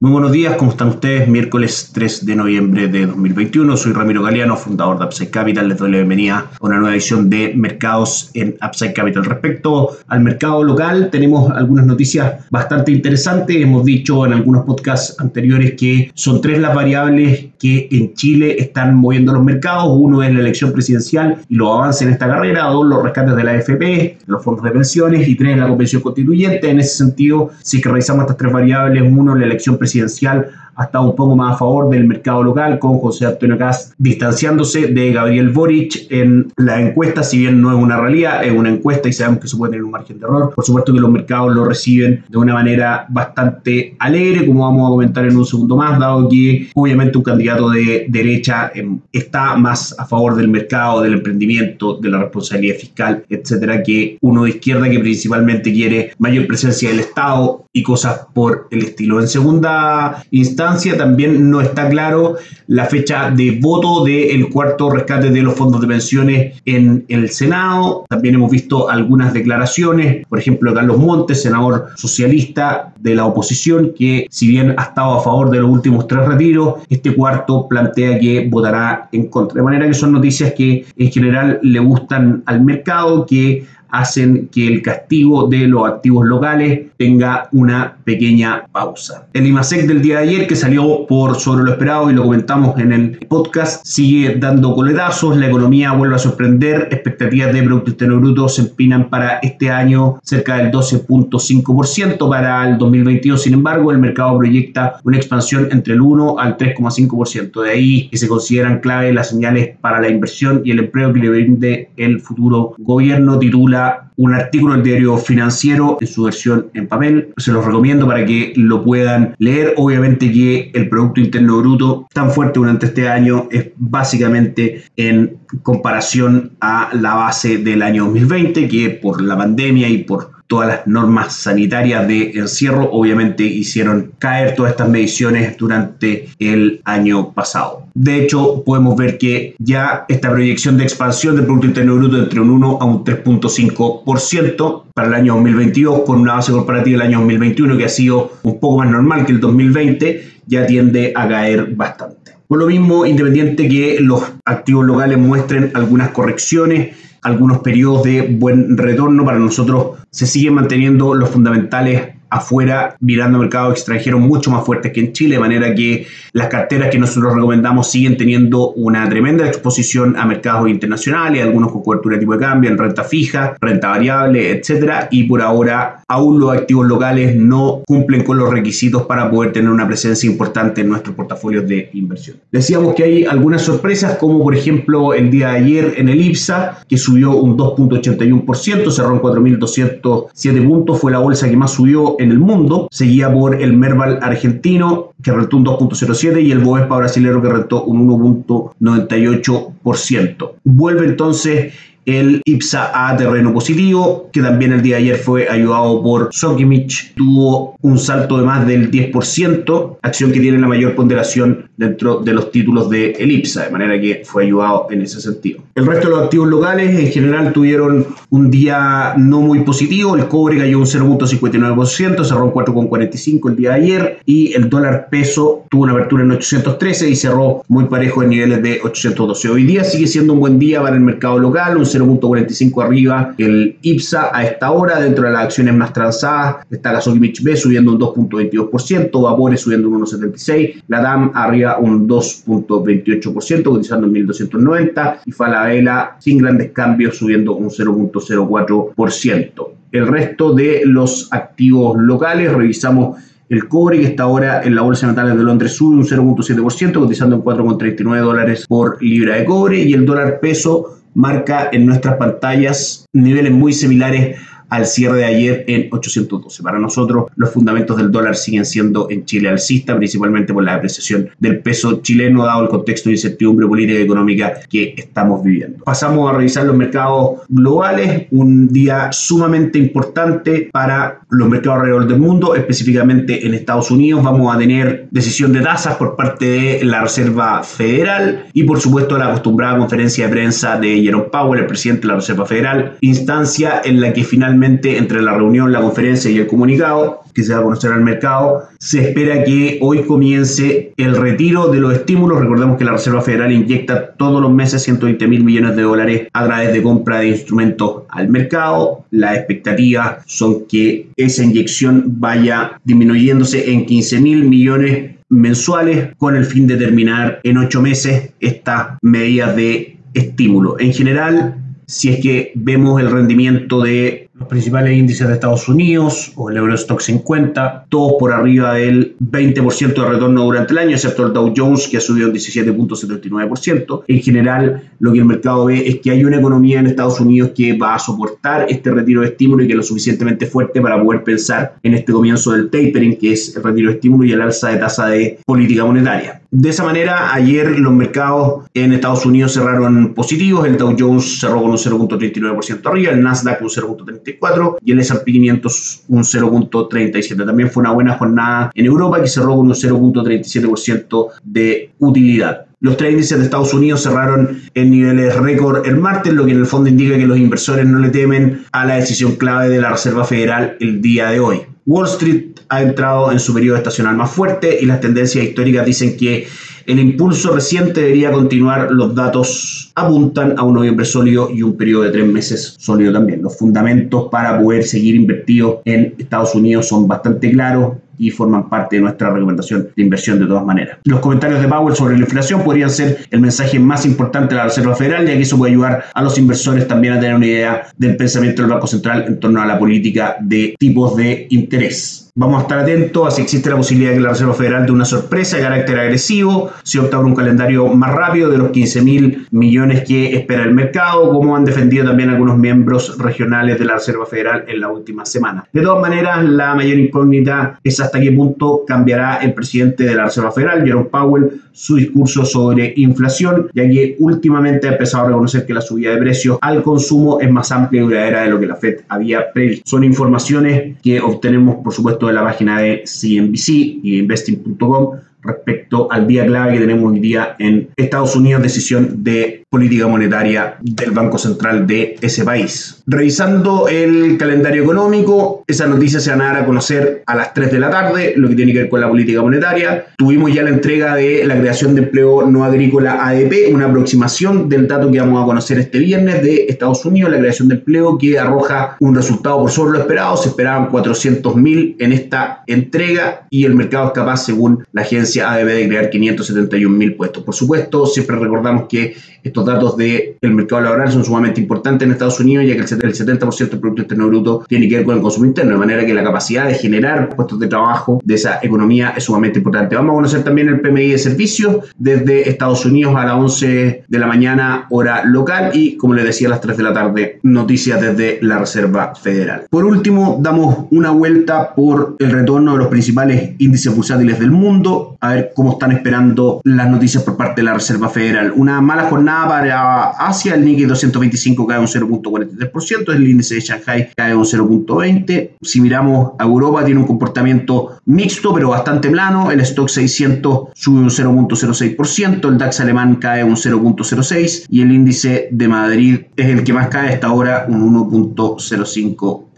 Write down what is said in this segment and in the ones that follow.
Muy buenos días, ¿cómo están ustedes? Miércoles 3 de noviembre de 2021. Soy Ramiro Galeano, fundador de Upside Capital. Les doy la bienvenida a una nueva edición de Mercados en Upside Capital. Respecto al mercado local, tenemos algunas noticias bastante interesantes. Hemos dicho en algunos podcasts anteriores que son tres las variables que en Chile están moviendo los mercados. Uno es la elección presidencial y los avances en esta carrera. Dos, los rescates de la AFP, los fondos de pensiones. Y tres, la convención constituyente. En ese sentido, si que revisamos estas tres variables, uno, la elección presidencial ha estado un poco más a favor del mercado local, con José Antonio Cast distanciándose de Gabriel Boric en la encuesta, si bien no es una realidad, es una encuesta y sabemos que se puede tener un margen de error. Por supuesto que los mercados lo reciben de una manera bastante alegre, como vamos a comentar en un segundo más, dado que obviamente un candidato de derecha em, está más a favor del mercado, del emprendimiento, de la responsabilidad fiscal, etcétera, que uno de izquierda que principalmente quiere mayor presencia del Estado y cosas por el estilo. En segunda instancia, también no está claro la fecha de voto del cuarto rescate de los fondos de pensiones en el Senado. También hemos visto algunas declaraciones, por ejemplo, Carlos Montes, senador socialista de la oposición, que si bien ha estado a favor de los últimos tres retiros, este cuarto plantea que votará en contra. De manera que son noticias que en general le gustan al mercado, que hacen que el castigo de los activos locales tenga una pequeña pausa. El IMASEC del día de ayer, que salió por sobre lo esperado y lo comentamos en el podcast, sigue dando coletazos, la economía vuelve a sorprender, expectativas de Producto Interno Bruto se empinan para este año cerca del 12.5% para el 2022, sin embargo el mercado proyecta una expansión entre el 1 al 3.5%, de ahí que se consideran clave las señales para la inversión y el empleo que le brinde el futuro gobierno, titula un artículo del diario financiero en su versión en papel. Se los recomiendo para que lo puedan leer. Obviamente que el Producto Interno Bruto tan fuerte durante este año es básicamente en comparación a la base del año 2020, que por la pandemia y por todas las normas sanitarias de encierro obviamente hicieron caer todas estas mediciones durante el año pasado. De hecho, podemos ver que ya esta proyección de expansión del Producto Interno Bruto entre un 1 a un 3.5% para el año 2022 con una base corporativa del año 2021 que ha sido un poco más normal que el 2020, ya tiende a caer bastante. Por lo mismo, independiente que los activos locales muestren algunas correcciones, algunos periodos de buen retorno. Para nosotros se siguen manteniendo los fundamentales afuera mirando mercados extranjeros mucho más fuertes que en Chile, de manera que las carteras que nosotros recomendamos siguen teniendo una tremenda exposición a mercados internacionales, algunos con cobertura de tipo de cambio, en renta fija, renta variable, etcétera, y por ahora aún los activos locales no cumplen con los requisitos para poder tener una presencia importante en nuestros portafolios de inversión. Decíamos que hay algunas sorpresas, como por ejemplo el día de ayer en el IPSA, que subió un 2.81%, cerró en 4.207 puntos, fue la bolsa que más subió en el mundo, seguía por el Merval argentino, que rentó un 2.07 y el Bovespa brasileño que rentó un 1.98%. Vuelve entonces el IPSA a terreno positivo, que también el día de ayer fue ayudado por Sokimich, tuvo un salto de más del 10%, acción que tiene la mayor ponderación dentro de los títulos de el IPSA, de manera que fue ayudado en ese sentido. El resto de los activos locales en general tuvieron un día no muy positivo, el cobre cayó un 0.59%, cerró en 4.45 el día de ayer y el dólar peso tuvo una apertura en 813 y cerró muy parejo en niveles de 812. Hoy día sigue siendo un buen día para el mercado local, un 0.45 arriba el IPSA a esta hora. Dentro de las acciones más transadas está la Sokimich B subiendo un 2.22%, Vapores subiendo un 1.76%, la DAM arriba un 2.28%, cotizando en 1.290% y Falabella sin grandes cambios subiendo un 0.04%. El resto de los activos locales revisamos el cobre, que está ahora en la bolsa de de Londres, sube un 0.7%, cotizando en 4,39 dólares por libra de cobre. Y el dólar peso marca en nuestras pantallas niveles muy similares al cierre de ayer en 812. Para nosotros, los fundamentos del dólar siguen siendo en Chile alcista, principalmente por la apreciación del peso chileno, dado el contexto de incertidumbre política y económica que estamos viviendo. Pasamos a revisar los mercados globales, un día sumamente importante para los mercados alrededor del mundo, específicamente en Estados Unidos. Vamos a tener decisión de tasas por parte de la Reserva Federal y por supuesto la acostumbrada conferencia de prensa de Jerome Powell, el presidente de la Reserva Federal, instancia en la que finalmente entre la reunión, la conferencia y el comunicado que se va a conocer al mercado, se espera que hoy comience el retiro de los estímulos. Recordemos que la Reserva Federal inyecta todos los meses 120 mil millones de dólares a través de compra de instrumentos al mercado. Las expectativas son que esa inyección vaya disminuyéndose en 15 mil millones mensuales con el fin de terminar en ocho meses estas medidas de estímulo. En general, si es que vemos el rendimiento de los principales índices de Estados Unidos o el Eurostock 50, todos por arriba del 20% de retorno durante el año, excepto el Dow Jones que ha subido un 17.79%. En general, lo que el mercado ve es que hay una economía en Estados Unidos que va a soportar este retiro de estímulo y que es lo suficientemente fuerte para poder pensar en este comienzo del tapering, que es el retiro de estímulo y el alza de tasa de política monetaria. De esa manera, ayer los mercados en Estados Unidos cerraron positivos, el Dow Jones cerró con un 0.39% arriba, el Nasdaq un 0.30 y el S&P 500 un 0.37. También fue una buena jornada en Europa que cerró con un 0.37% de utilidad. Los tres índices de Estados Unidos cerraron en niveles récord el martes, lo que en el fondo indica que los inversores no le temen a la decisión clave de la Reserva Federal el día de hoy. Wall Street ha entrado en su periodo estacional más fuerte y las tendencias históricas dicen que el impulso reciente debería continuar. Los datos apuntan a un noviembre sólido y un periodo de tres meses sólido también. Los fundamentos para poder seguir invertidos en Estados Unidos son bastante claros y forman parte de nuestra recomendación de inversión de todas maneras. Los comentarios de Powell sobre la inflación podrían ser el mensaje más importante de la Reserva Federal, ya que eso puede ayudar a los inversores también a tener una idea del pensamiento del Banco Central en torno a la política de tipos de interés. Vamos a estar atentos a si existe la posibilidad de que la Reserva Federal dé una sorpresa de carácter agresivo, si opta por un calendario más rápido de los 15 mil millones que espera el mercado, como han defendido también algunos miembros regionales de la Reserva Federal en la última semana. De todas maneras, la mayor incógnita es hasta qué punto cambiará el presidente de la Reserva Federal, Jerome Powell, su discurso sobre inflación, ya que últimamente ha empezado a reconocer que la subida de precios al consumo es más amplia y duradera de lo que la Fed había previsto. Son informaciones que obtenemos, por supuesto, de la página de CNBC y investing.com respecto al día clave que tenemos hoy día en Estados Unidos, decisión de política monetaria del Banco Central de ese país. Revisando el calendario económico, esas noticias se van a dar a conocer a las 3 de la tarde, lo que tiene que ver con la política monetaria. Tuvimos ya la entrega de la creación de empleo no agrícola ADP, una aproximación del dato que vamos a conocer este viernes de Estados Unidos, la creación de empleo que arroja un resultado por sobre lo esperado, se esperaban 400.000 en esta entrega y el mercado es capaz, según la agencia ADP, de crear 571.000 puestos. Por supuesto, siempre recordamos que estos datos del mercado laboral son sumamente importantes en Estados Unidos, ya que el 70% del Producto Interno Bruto tiene que ver con el consumo interno, de manera que la capacidad de generar puestos de trabajo de esa economía es sumamente importante. Vamos a conocer también el PMI de servicios desde Estados Unidos a las 11 de la mañana, hora local, y como les decía, a las 3 de la tarde, noticias desde la Reserva Federal. Por último, damos una vuelta por el retorno de los principales índices bursátiles del mundo, a ver cómo están esperando las noticias por parte de la Reserva Federal. Una mala jornada para Asia, el Nikkei 225 cae un 0.43%, el índice de Shanghai cae un 0.20%. Si miramos a Europa, tiene un comportamiento mixto, pero bastante plano. El Stock 600 sube un 0.06%, el DAX alemán cae un 0.06% y el índice de Madrid es el que más cae hasta ahora, un 1.05%.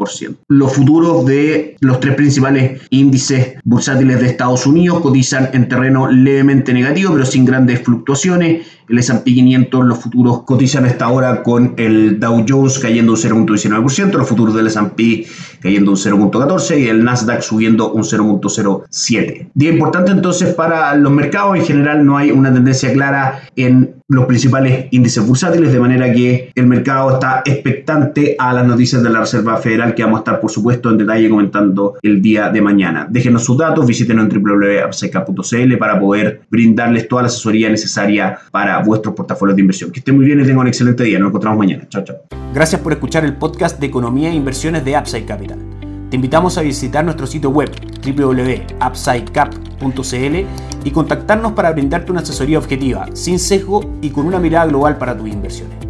Los futuros de los tres principales índices bursátiles de Estados Unidos cotizan en terreno levemente negativo, pero sin grandes fluctuaciones. El S&P 500, los futuros cotizan esta hora con el Dow Jones cayendo un 0.19%, los futuros del S&P cayendo un 0.14% y el Nasdaq subiendo un 0.07%. Día importante entonces para los mercados. En general no hay una tendencia clara en los principales índices bursátiles, de manera que el mercado está expectante a las noticias de la Reserva Federal que vamos a estar, por supuesto, en detalle comentando el día de mañana. Déjenos sus datos, visítenos en www.apseca.cl para poder brindarles toda la asesoría necesaria para vuestros portafolios de inversión. Que estén muy bien y tengan un excelente día. Nos encontramos mañana. Chao, chao. Gracias por escuchar el podcast de Economía e Inversiones de Upside Capital. Te invitamos a visitar nuestro sitio web www.upsidecap.cl y contactarnos para brindarte una asesoría objetiva, sin sesgo y con una mirada global para tus inversiones.